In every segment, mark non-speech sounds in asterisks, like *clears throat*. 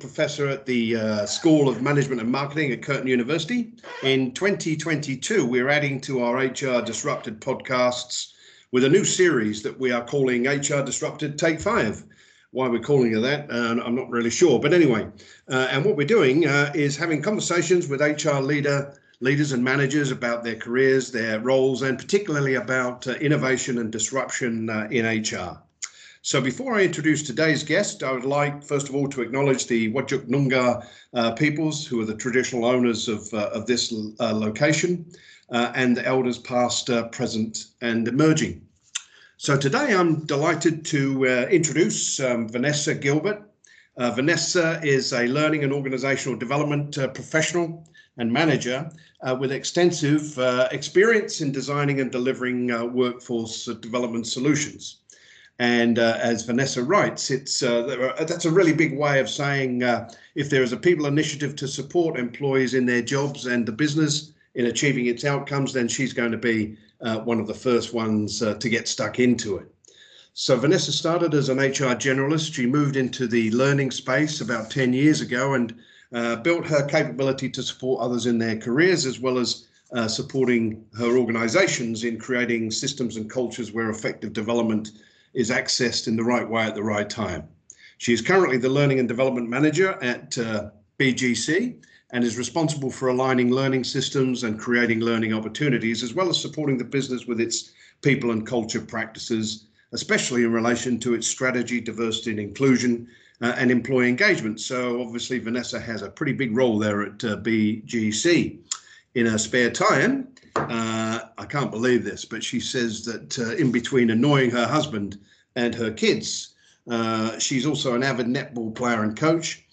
Professor at the uh, School of Management and Marketing at Curtin University. In 2022, we're adding to our HR Disrupted podcasts with a new series that we are calling HR Disrupted Take Five. Why we're calling it that, uh, I'm not really sure. But anyway, uh, and what we're doing uh, is having conversations with HR leader leaders and managers about their careers, their roles, and particularly about uh, innovation and disruption uh, in HR. So before I introduce today's guest, I would like, first of all, to acknowledge the Whadjuk Noongar uh, peoples, who are the traditional owners of, uh, of this uh, location, uh, and the elders past, uh, present, and emerging. So today I'm delighted to uh, introduce um, Vanessa Gilbert. Vanessa is a learning and organizational development professional and manager with extensive experience in designing and delivering workforce development solutions. And uh, as Vanessa writes, it's uh, that's a really big way of saying uh, if there is a people initiative to support employees in their jobs and the business in achieving its outcomes, then she's going to be uh, one of the first ones uh, to get stuck into it. So Vanessa started as an HR generalist. She moved into the learning space about 10 years ago and uh, built her capability to support others in their careers as well as supporting her organizations in creating systems and cultures where effective development is accessed in the right way at the right time. She is currently the Learning and Development Manager at uh, BGC and is responsible for aligning learning systems and creating learning opportunities, as well as supporting the business with its people and culture practices, especially in relation to its strategy, diversity and inclusion, uh, and employee engagement. So obviously Vanessa has a pretty big role there at uh, BGC. In her spare time, uh, I can't believe this, but she says that uh, in between annoying her husband and her kids, uh, she's also an avid netball player and coach,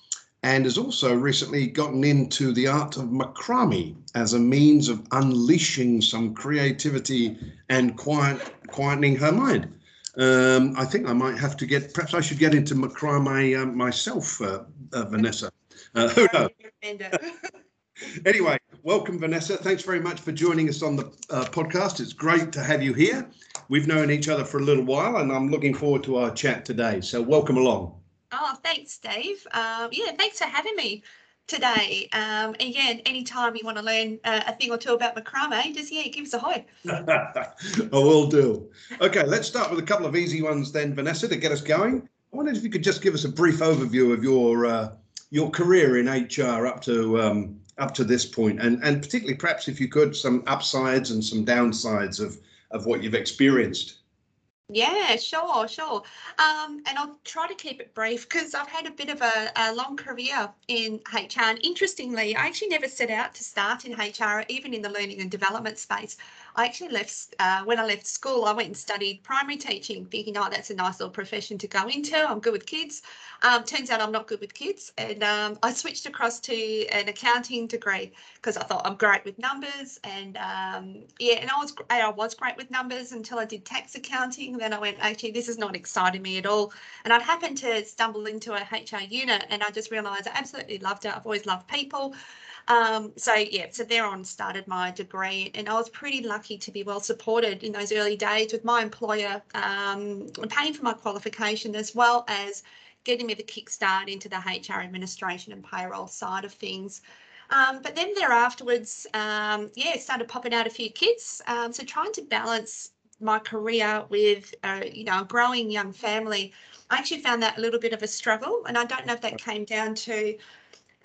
and has also recently gotten into the art of macrame as a means of unleashing some creativity and quiet, quietening her mind. Um, I think I might have to get, perhaps I should get into macrame uh, myself, uh, uh, Vanessa. who knows? *laughs* anyway, welcome, Vanessa. Thanks very much for joining us on the uh, podcast. It's great to have you here. We've known each other for a little while, and I'm looking forward to our chat today. So, welcome along. Oh, thanks, Dave. Um, yeah, thanks for having me today. Um, and yeah, anytime you want to learn uh, a thing or two about macrame, just yeah, give us a hi. *laughs* I will do. Okay, let's start with a couple of easy ones then, Vanessa, to get us going. I wondered if you could just give us a brief overview of your uh, your career in HR up to um, up to this point, and and particularly perhaps if you could some upsides and some downsides of of what you've experienced. Yeah, sure, sure. Um, and I'll try to keep it brief because I've had a bit of a, a, long career in HR. And interestingly, I actually never set out to start in HR, even in the learning and development space. I actually left, uh, when I left school, I went and studied primary teaching, thinking, oh, that's a nice little profession to go into. I'm good with kids. Um, turns out I'm not good with kids. And um, I switched across to an accounting degree because I thought I'm great with numbers. And um, yeah, and I was, I was great with numbers until I did tax accounting. Then I went, actually, this is not exciting me at all. And I'd happened to stumble into a HR unit and I just realised I absolutely loved it. I've always loved people. Um, so yeah, so there on started my degree, and I was pretty lucky to be well supported in those early days with my employer um, paying for my qualification as well as getting me the kickstart into the HR administration and payroll side of things. Um, but then there afterwards, um, yeah, started popping out a few kids. Um, so trying to balance my career with, uh, you know, a growing young family, I actually found that a little bit of a struggle. And I don't know if that came down to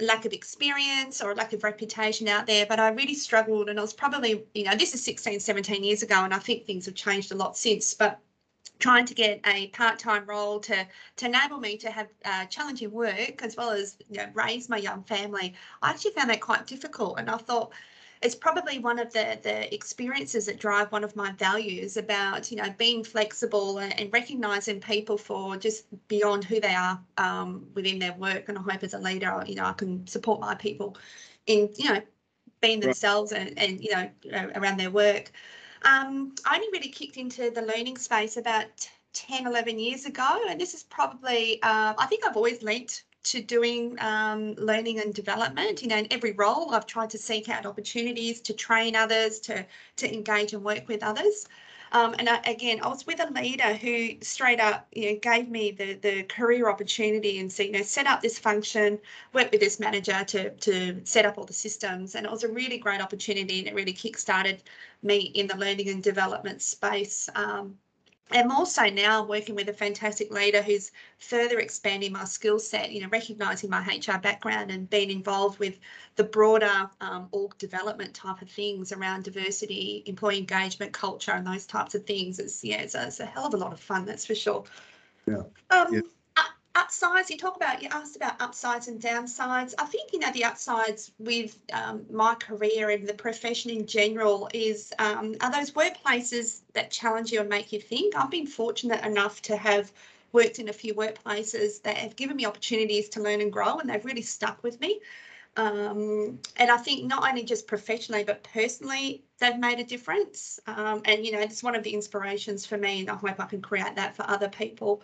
lack of experience or lack of reputation out there but i really struggled and i was probably you know this is 16 17 years ago and i think things have changed a lot since but trying to get a part-time role to to enable me to have uh, challenging work as well as you know raise my young family i actually found that quite difficult and i thought it's probably one of the the experiences that drive one of my values about you know being flexible and, and recognizing people for just beyond who they are um, within their work. And i hope as a leader you know i can support my people in you know being themselves and, and you know around their work. Um, i only really kicked into the learning space about 10 11 years ago. And this is probably uh, i think i've always linked to doing um, learning and development. You know, in every role, I've tried to seek out opportunities to train others, to to engage and work with others. Um, and I, again, I was with a leader who straight up, you know, gave me the the career opportunity and said, you know, set up this function, work with this manager to to set up all the systems, and it was a really great opportunity, and it really kick-started me in the learning and development space. Um, I'm also now working with a fantastic leader who's further expanding my skill set, you know, recognising my HR background and being involved with the broader um, org development type of things around diversity, employee engagement, culture, and those types of things. It's yeah, it's a, it's a hell of a lot of fun, that's for sure. Yeah. Um, yeah upsides you talk about you asked about upsides and downsides. I think you know the upsides with um, my career and the profession in general is um, are those workplaces that challenge you and make you think. I've been fortunate enough to have worked in a few workplaces that have given me opportunities to learn and grow and they've really stuck with me um, and I think not only just professionally but personally they've made a difference. Um, and you know, it's one of the inspirations for me, and I hope I can create that for other people.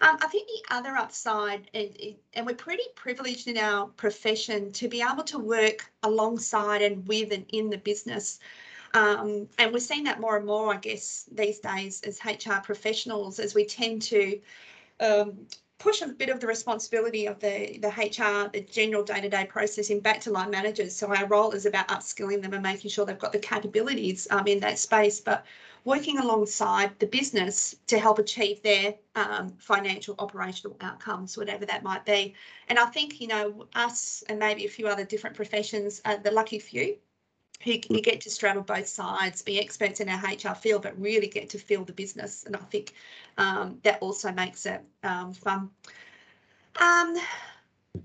Um, I think the other upside, is, and we're pretty privileged in our profession to be able to work alongside and with and in the business. Um, and we're seeing that more and more, I guess, these days as HR professionals, as we tend to um, push a bit of the responsibility of the, the HR, the general day-to-day processing back to line managers. So our role is about upskilling them and making sure they've got the capabilities um, in that space. But working alongside the business to help achieve their um, financial operational outcomes, whatever that might be. And I think, you know, us and maybe a few other different professions are the lucky few who, get to straddle both sides, be experts in our HR field, but really get to feel the business. And I think um, that also makes it um, fun. Um,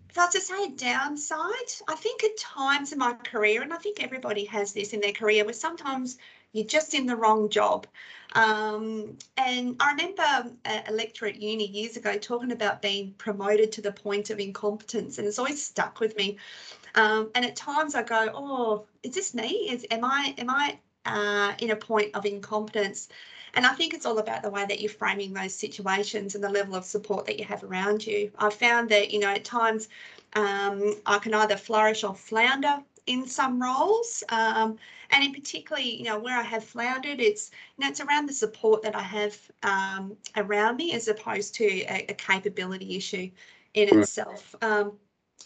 if I was to say a downside, I think at times in my career, and I think everybody has this in their career, where sometimes you're just in the wrong job. Um, and I remember a, a lecturer at uni years ago talking about being promoted to the point of incompetence, and it's always stuck with me. Um, and at times I go, "Oh, is this me? Is am I am I uh, in a point of incompetence?" And I think it's all about the way that you're framing those situations and the level of support that you have around you. I've found that you know at times um, I can either flourish or flounder in some roles. Um, and in particularly, you know, where I have floundered, it's you know, it's around the support that I have um, around me as opposed to a, a capability issue in right. itself. Um,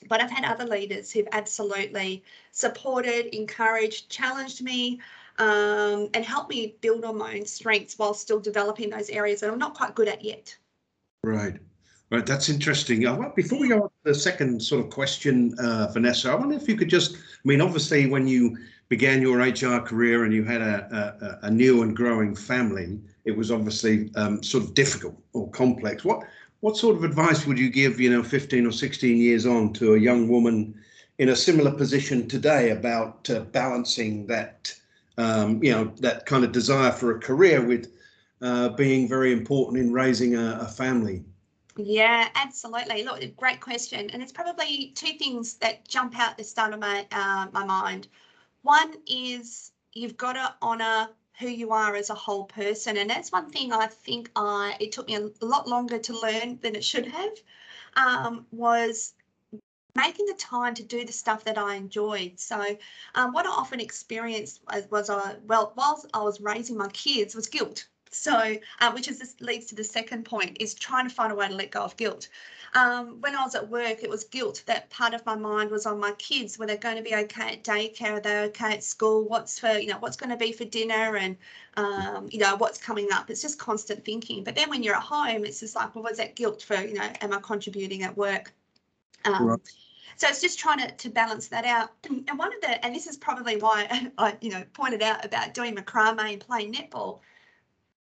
but I've had other leaders who've absolutely supported, encouraged, challenged me, um, and helped me build on my own strengths while still developing those areas that I'm not quite good at yet. Right. Right, that's interesting. Uh, before we go on to the second sort of question, uh, Vanessa, I wonder if you could just, I mean, obviously when you began your HR career and you had a, a, a new and growing family, it was obviously um, sort of difficult or complex. What what sort of advice would you give, you know, 15 or 16 years on to a young woman in a similar position today about uh, balancing that, um, you know, that kind of desire for a career with uh, being very important in raising a, a family? Yeah, absolutely. Look, great question. And it's probably two things that jump out the start of my uh, my mind. One is you've got to honour who you are as a whole person, and that's one thing I think I it took me a lot longer to learn than it should have. Um, was making the time to do the stuff that I enjoyed. So, um, what I often experienced was, was I well, whilst I was raising my kids, was guilt so, uh, which is this leads to the second point is trying to find a way to let go of guilt. Um, when I was at work, it was guilt that part of my mind was on my kids. Were they going to be okay at daycare? Are they okay at school? What's for you know what's going to be for dinner and um, you know what's coming up? It's just constant thinking. But then when you're at home, it's just like, well, was that guilt for you know am I contributing at work? Um, right. So it's just trying to, to balance that out. *clears throat* And one of the, and this is probably why *laughs* I, you know, pointed out about doing macrame and playing netball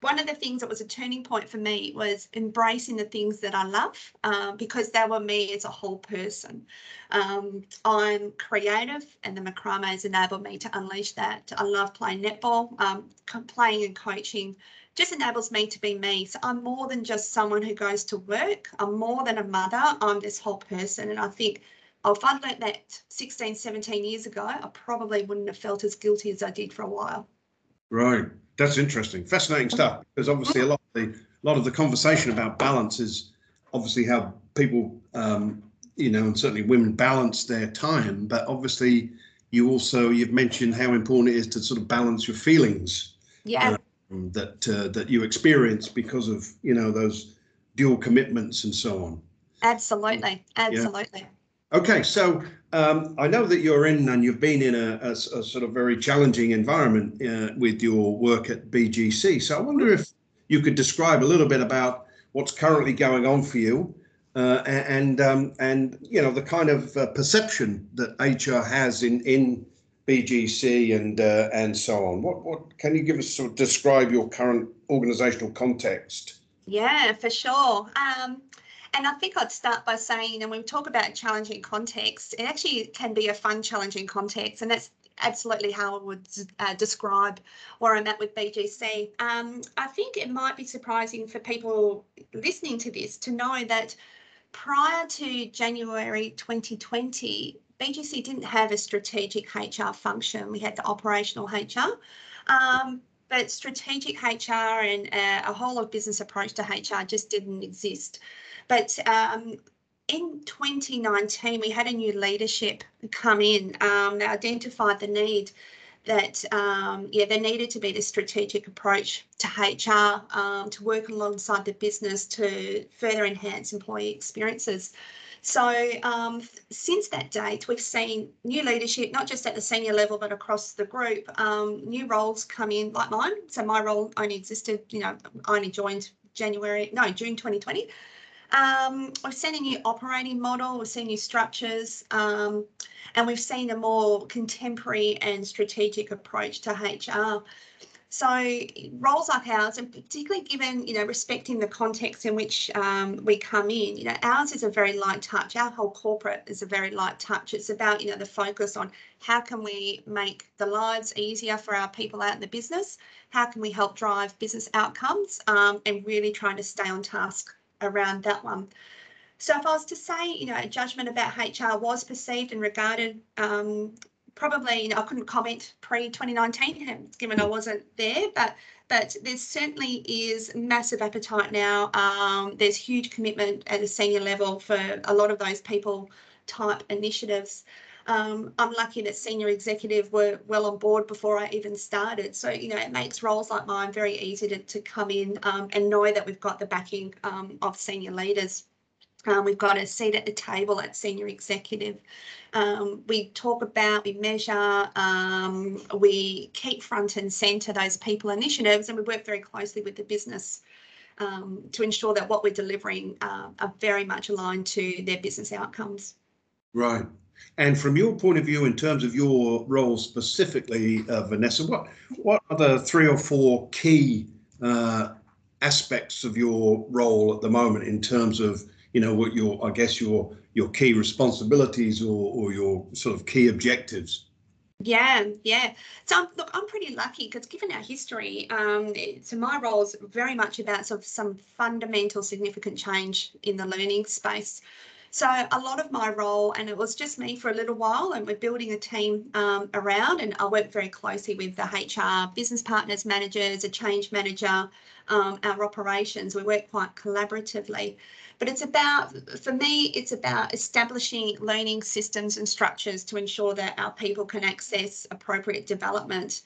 one of the things that was a turning point for me was embracing the things that I love um, because they were me as a whole person. Um, I'm creative and the macrame has enabled me to unleash that. I love playing netball, um, playing and coaching just enables me to be me. So I'm more than just someone who goes to work. I'm more than a mother. I'm this whole person. And I think if I'd learnt that 16, 17 years ago, I probably wouldn't have felt as guilty as I did for a while. Right. That's interesting, fascinating stuff. Because obviously, a lot of the a lot of the conversation about balance is obviously how people, um, you know, and certainly women balance their time. But obviously, you also you've mentioned how important it is to sort of balance your feelings. Yeah. Uh, um, that uh, that you experience because of you know those dual commitments and so on. Absolutely, absolutely. Yeah. Okay, so um, I know that you're in and you've been in a, a, a sort of very challenging environment uh, with your work at BGC. So I wonder if you could describe a little bit about what's currently going on for you uh, and um, and you know the kind of uh, perception that HR has in in BGC and uh, and so on. What what can you give us sort of describe your current organisational context? Yeah, for sure. Um, and I think I'd start by saying, and when we talk about challenging context, it actually can be a fun, challenging context, and that's absolutely how I would uh, describe where I'm at with BGC. Um, I think it might be surprising for people listening to this to know that prior to January 2020, BGC didn't have a strategic HR function. We had the operational HR. Um, but strategic HR and uh, a whole of business approach to HR just didn't exist. But um, in 2019, we had a new leadership come in. Um, they identified the need that um, yeah there needed to be this strategic approach to HR um, to work alongside the business to further enhance employee experiences. So um, since that date, we've seen new leadership, not just at the senior level, but across the group. Um, new roles come in, like mine. So my role only existed, you know, I only joined January, no, June 2020. Um, we've seen a new operating model, we've seen new structures, um, and we've seen a more contemporary and strategic approach to HR. So roles like ours, and particularly given, you know, respecting the context in which um, we come in, you know, ours is a very light touch. Our whole corporate is a very light touch. It's about, you know, the focus on how can we make the lives easier for our people out in the business? How can we help drive business outcomes um, and really trying to stay on task around that one. So if I was to say, you know, a judgment about HR was perceived and regarded, um, probably, you know, I couldn't comment pre 2019, given I wasn't there, but but there certainly is massive appetite now. Um, there's huge commitment at a senior level for a lot of those people type initiatives. Um, I'm lucky that senior executive were well on board before I even started. So, you know, it makes roles like mine very easy to, to come in um, and know that we've got the backing um, of senior leaders. Um, we've got a seat at the table at senior executive. Um, we talk about, we measure, um, we keep front and centre those people initiatives, and we work very closely with the business um, to ensure that what we're delivering uh, are very much aligned to their business outcomes. Right. And from your point of view, in terms of your role specifically, uh, Vanessa, what what are the three or four key uh, aspects of your role at the moment in terms of you know what your I guess your your key responsibilities or, or your sort of key objectives? Yeah, yeah. So look, I'm pretty lucky because given our history, um, so my role is very much about sort of some fundamental, significant change in the learning space. So a lot of my role, and it was just me for a little while, and we're building a team um, around, and I work very closely with the HR business partners, managers, a change manager, um, our operations. We work quite collaboratively. But it's about, for me, it's about establishing learning systems and structures to ensure that our people can access appropriate development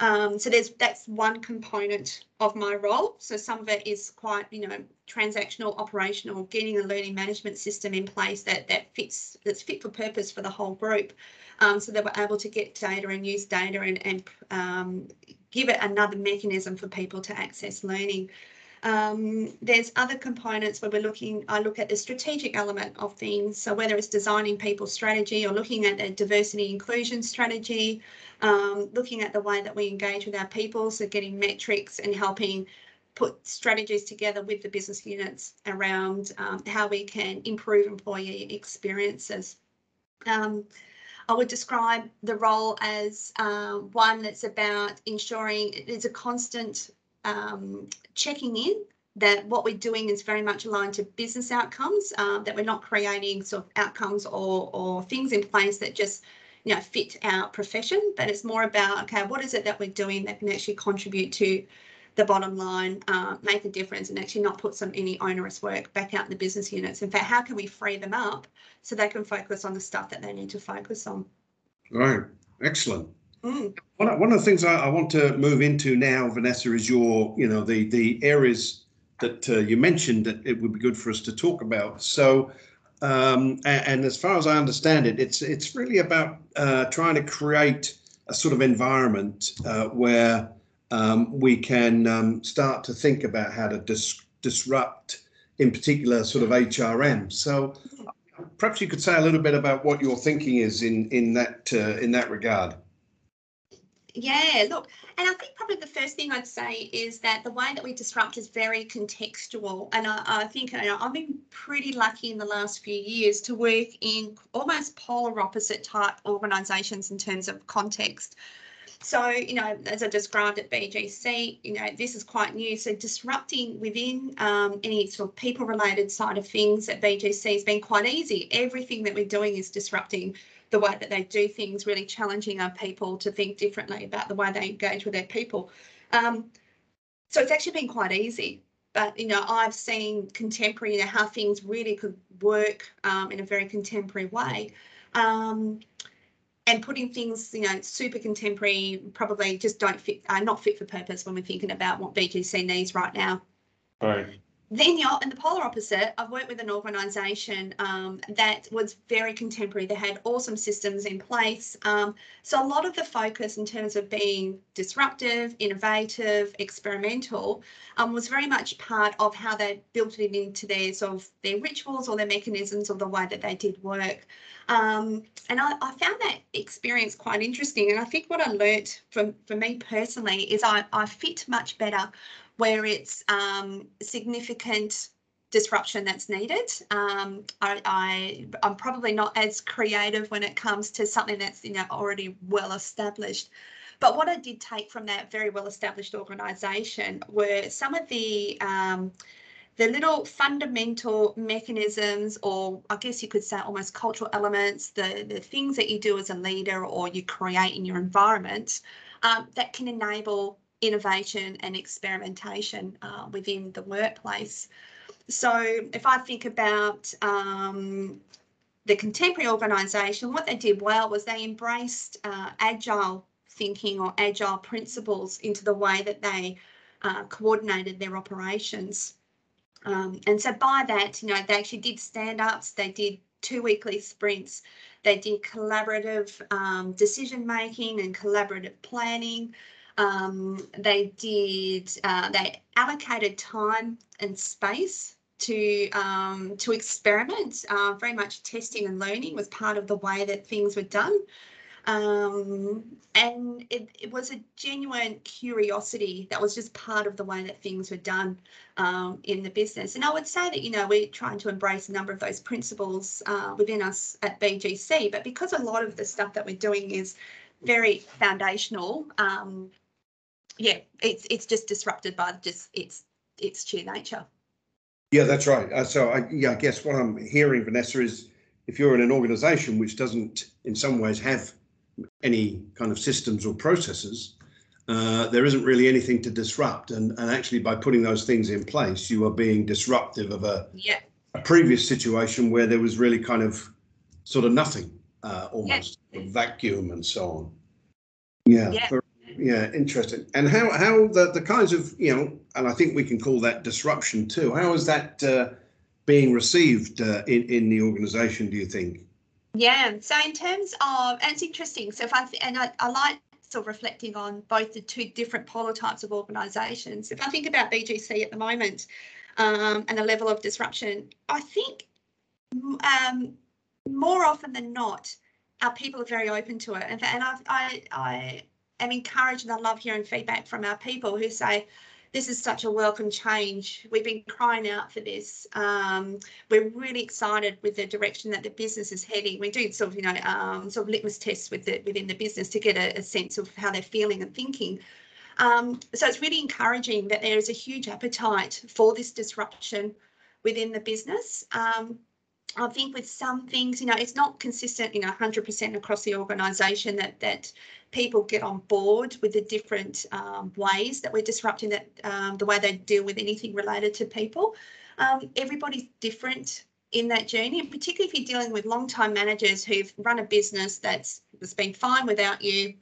um, so there's that's one component of my role. So some of it is quite, you know, transactional, operational, getting a learning management system in place that that fits that's fit for purpose for the whole group. Um, so that we're able to get data and use data and, and um, give it another mechanism for people to access learning. Um, there's other components where we're looking, I look at the strategic element of things. So whether it's designing people's strategy or looking at a diversity inclusion strategy, um, looking at the way that we engage with our people, so getting metrics and helping put strategies together with the business units around um, how we can improve employee experiences. Um, I would describe the role as uh, one that's about ensuring it's a constant um, checking in that what we're doing is very much aligned to business outcomes, uh, that we're not creating sort of outcomes or, or things in place that just you know fit our profession, but it's more about okay, what is it that we're doing that can actually contribute to the bottom line, uh, make a difference, and actually not put some any onerous work back out in the business units. In fact, how can we free them up so they can focus on the stuff that they need to focus on? Right, excellent. Mm. One, one of the things I, I, want to move into now, Vanessa, is your, you know, the the areas that uh, you mentioned that it would be good for us to talk about. So, um, and, and, as far as I understand it, it's it's really about uh, trying to create a sort of environment uh, where um, we can um, start to think about how to dis- disrupt, in particular, sort of HRM. So, perhaps you could say a little bit about what your thinking is in in that uh, in that regard. Yeah, look, and I think probably the first thing I'd say is that the way that we disrupt is very contextual. And I, I think you know, I've been pretty lucky in the last few years to work in almost polar opposite type organisations in terms of context. So, you know, as I described at BGC, you know, this is quite new. So disrupting within um, any sort of people related side of things at BGC has been quite easy. Everything that we're doing is disrupting the way that they do things, really challenging our people to think differently about the way they engage with their people. Um, so it's actually been quite easy. But you know, I've seen contemporary, you know, how things really could work um, in a very contemporary way. Um, and putting things, you know, super contemporary probably just don't fit, are not fit for purpose when we're thinking about what BGC needs right now. Right. Then you're in the polar opposite. I've worked with an organisation um, that was very contemporary. They had awesome systems in place. Um, so a lot of the focus in terms of being disruptive, innovative, experimental um, was very much part of how they built it into their sort of their rituals or their mechanisms or the way that they did work. Um, and I, I, found that experience quite interesting. And I think what I learnt from for me personally is I, I fit much better where it's um, significant disruption that's needed. Um, I, am probably not as creative when it comes to something that's you know already well established. But what I did take from that very well established organisation were some of the um, the little fundamental mechanisms, or I guess you could say almost cultural elements, the, the things that you do as a leader or you create in your environment um, that can enable innovation and experimentation uh, within the workplace. So if I think about um, the contemporary organisation, what they did well was they embraced uh, agile thinking or agile principles into the way that they uh, coordinated their operations. Um, and so by that, you know, they actually did stand-ups, they did two weekly sprints, they did collaborative um, decision making and collaborative planning. Um, they did, uh, they allocated time and space to um, to experiment. Uh, very much testing and learning was part of the way that things were done. Um, and it, it, was a genuine curiosity that was just part of the way that things were done um, in the business. And I would say that, you know, we're trying to embrace a number of those principles uh, within us at BGC, but because a lot of the stuff that we're doing is very foundational, um, yeah, it's it's just disrupted by just its its sheer nature. Yeah, that's right. Uh, so I, yeah, I guess what I'm hearing, Vanessa, is if you're in an organisation which doesn't, in some ways, have any kind of systems or processes, uh, there isn't really anything to disrupt. And, and actually, by putting those things in place, you are being disruptive of a, yeah. a previous situation where there was really kind of sort of nothing, uh, almost yeah. vacuum and so on. Yeah, yeah. Yeah, interesting. And how how the the kinds of you know, and I think we can call that disruption too. How is that uh, being received uh, in in the organisation? Do you think? Yeah. So in terms of, and it's interesting. So if I and I, I like sort of reflecting on both the two different polar types of organisations. If I think about BGC at the moment um, and the level of disruption, I think um, more often than not, our people are very open to it. And, and I, I, I am encouraged and I love hearing feedback from our people who say, this is such a welcome change. We've been crying out for this. Um, we're really excited with the direction that the business is heading. We do sort of, you know, um, sort of litmus tests with the, within the business to get a, a sense of how they're feeling and thinking. Um, so it's really encouraging that there is a huge appetite for this disruption within the business. Um, I think with some things, you know, it's not consistent, you know, 100% across the organisation that that people get on board with the different um, ways that we're disrupting that um, the way they deal with anything related to people. Um, everybody's different in that journey, and particularly if you're dealing with long-time managers who've run a business that's, that's been fine without you,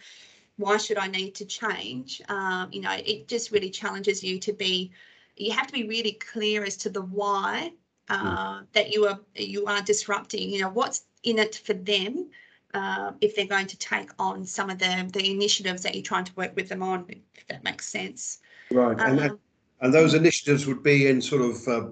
why should I need to change? Um, you know, it just really challenges you to be, you have to be really clear as to the why uh, mm. that you are you are disrupting. You know, what's in it for them uh, if they're going to take on some of the the initiatives that you're trying to work with them on, if that makes sense. Right, and that, um, and those initiatives would be in sort of uh,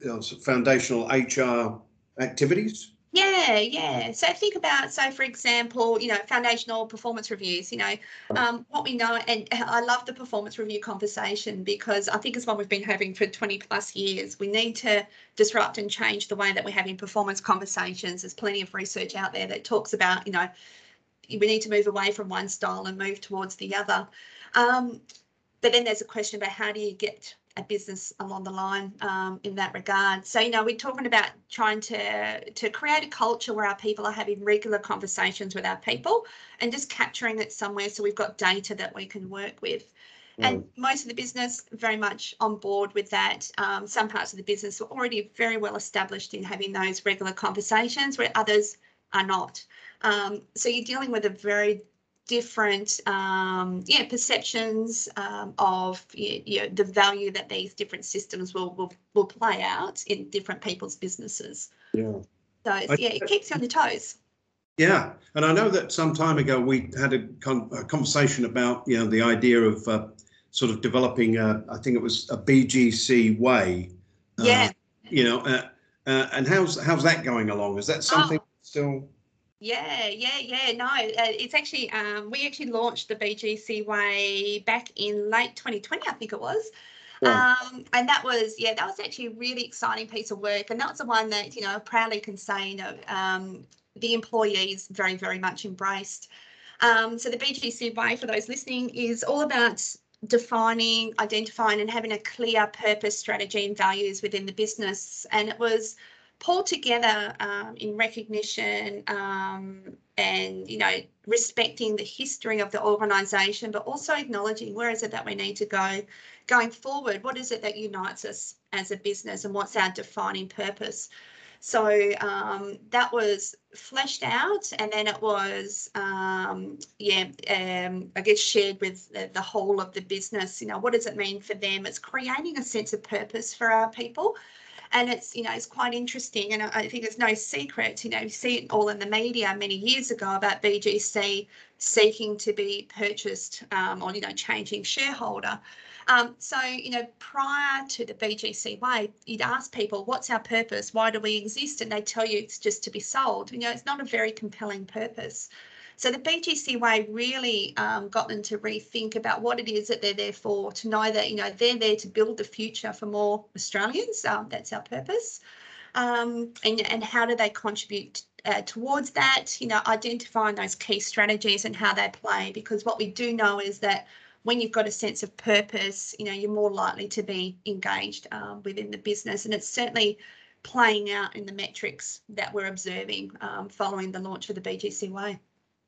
you know, foundational HR activities. Yeah, yeah. So think about, so for example, you know, foundational performance reviews, you know, um, what we know, and *laughs* I love the performance review conversation because I think it's one we've been having for 20 plus years. We need to disrupt and change the way that we're having performance conversations. There's plenty of research out there that talks about, you know, we need to move away from one style and move towards the other. Um, but then there's a question about how do you get a business along the line um, in that regard. So, you know, we're talking about trying to to create a culture where our people are having regular conversations with our people and just capturing it somewhere so we've got data that we can work with. Mm. And most of the business very much on board with that. Um, some parts of the business are already very well established in having those regular conversations where others are not. Um, so you're dealing with a very different um, yeah perceptions um, of you know, the value that these different systems will, will will play out in different people's businesses. Yeah. So I, yeah, it keeps you on your toes. Yeah, and I know that some time ago we had a, con- a conversation about you know the idea of uh, sort of developing a, I think it was a BGC way. Uh, yeah. You know, uh, uh, and how's how's that going along? Is that something oh. still? Yeah, yeah, yeah. No, uh, it's actually um, we actually launched the BGC way back in late 2020, I think it was. Yeah. Um, and that was yeah, that was actually a really exciting piece of work, and that was the one that you know proudly can say you know um, the employees very very much embraced. Um, so the BGC way, for those listening, is all about defining, identifying, and having a clear purpose, strategy, and values within the business. And it was pulled together um, in recognition um, and you know respecting the history of the organisation, but also acknowledging where is it that we need to go going forward. What is it that unites us as a business, and what's our defining purpose? So um, that was fleshed out, and then it was, um, yeah, um, I guess shared with the, the, whole of the business. You know, what does it mean for them? It's creating a sense of purpose for our people and it's you know it's quite interesting and I think it's no secret you know see it all in the media many years ago about BGC seeking to be purchased um, or you know changing shareholder. Um, so you know prior to the BGC way you'd ask people what's our purpose? Why do we exist? And they tell you it's just to be sold. You know it's not a very compelling purpose so the BGC way really um, got them to rethink about what it is that they're there for, to know that, you know, they're there to build the future for more Australians. Um, that's our purpose. Um, and, and how do they contribute uh, towards that, you know, identifying those key strategies and how they play. Because what we do know is that when you've got a sense of purpose, you know, you're more likely to be engaged um, within the business. And it's certainly playing out in the metrics that we're observing um, following the launch of the BGC Way.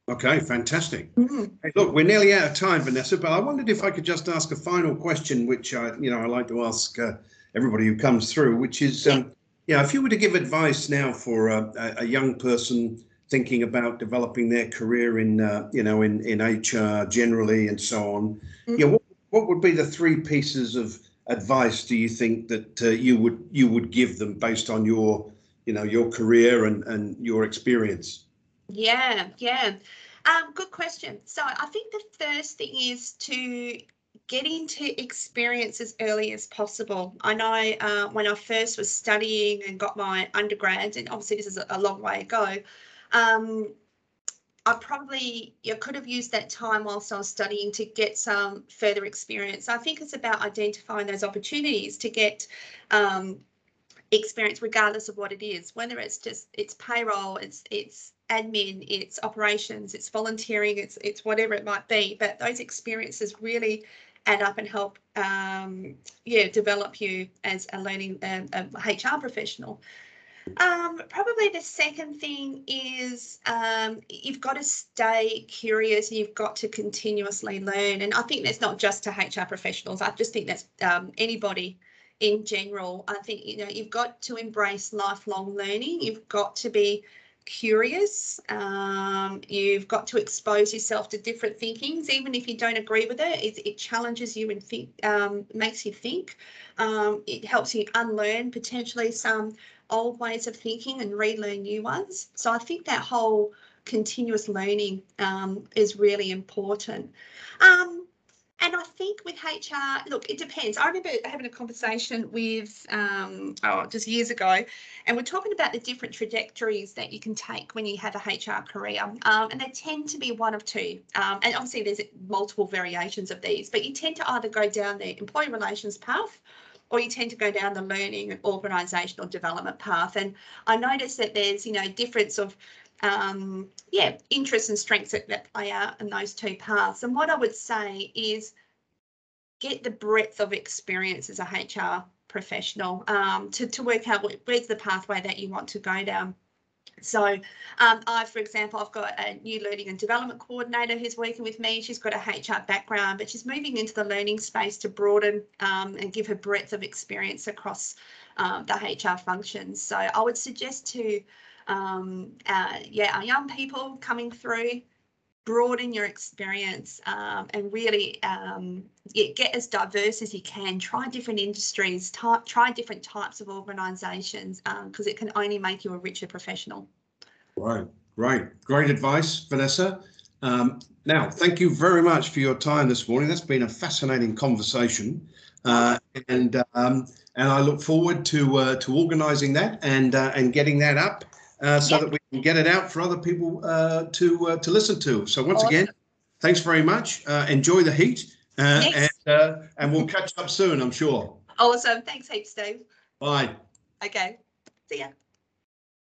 Okay, fantastic. Mm-hmm. Hey, look, we're nearly out of time, Vanessa, but I wondered if I could just ask a final question, which I, you know, I like to ask uh, everybody who comes through, which is, um, yeah, if you were to give advice now for a, a young person thinking about developing their career in, uh, you know, in in HR generally and so on, mm-hmm. yeah, what, what would be the three pieces of advice do you think that uh, you would you would give them based on your, you know, your career and and your experience? Yeah, yeah. Um, good question. So I think the first thing is to get into experience as early as possible. I know uh, when I first was studying and got my undergrad, and obviously this is a long way ago, um, I probably I could have used that time whilst I was studying to get some further experience. I think it's about identifying those opportunities to get um, experience regardless of what it is, whether it's just it's payroll, it's it's admin, it's operations, it's volunteering, it's it's whatever it might be. But those experiences really add up and help, um, yeah, develop you as a learning um, a HR professional. Um, probably the second thing is um, you've got to stay curious and you've got to continuously learn. And I think that's not just to HR professionals. I just think that's um, anybody in general. I think you know you've got to embrace lifelong learning. You've got to be curious. Um, you've got to expose yourself to different thinkings, even if you don't agree with it. It, it challenges you and think, um, makes you think. Um, it helps you unlearn potentially some old ways of thinking and relearn new ones. So I think that whole continuous learning um, is really important. Um, and I think with HR, look, it depends. I remember having a conversation with, um, oh, just years ago, and we're talking about the different trajectories that you can take when you have a HR career. Um, and they tend to be one of two. Um, and obviously, there's multiple variations of these, but you tend to either go down the employee relations path or you tend to go down the learning and organisational development path. And I noticed that there's, you know, difference of um, yeah, interests and strengths that, that play out in those two paths. And what I would say is get the breadth of experience as a HR professional um, to, to work out where's the pathway that you want to go down. So um, I, for example, I've got a new learning and development coordinator who's working with me. She's got a HR background, but she's moving into the learning space to broaden um, and give her breadth of experience across um, the HR functions. So I would suggest to um, uh, yeah, our young people coming through, broaden your experience um, and really um, yeah, get as diverse as you can. Try different industries, try different types of organisations because um, it can only make you a richer professional. Right, right. Great advice, Vanessa. Um, now, thank you very much for your time this morning. That's been a fascinating conversation. Uh, and um, and I look forward to uh, to organising that and uh, and getting that up uh, so yep. that we can get it out for other people uh, to uh, to listen to. So once awesome. again, thanks very much. Uh, enjoy the heat, uh, and uh, and we'll catch up soon. I'm sure. Awesome. Thanks, heaps, Steve. Bye. Okay. See ya.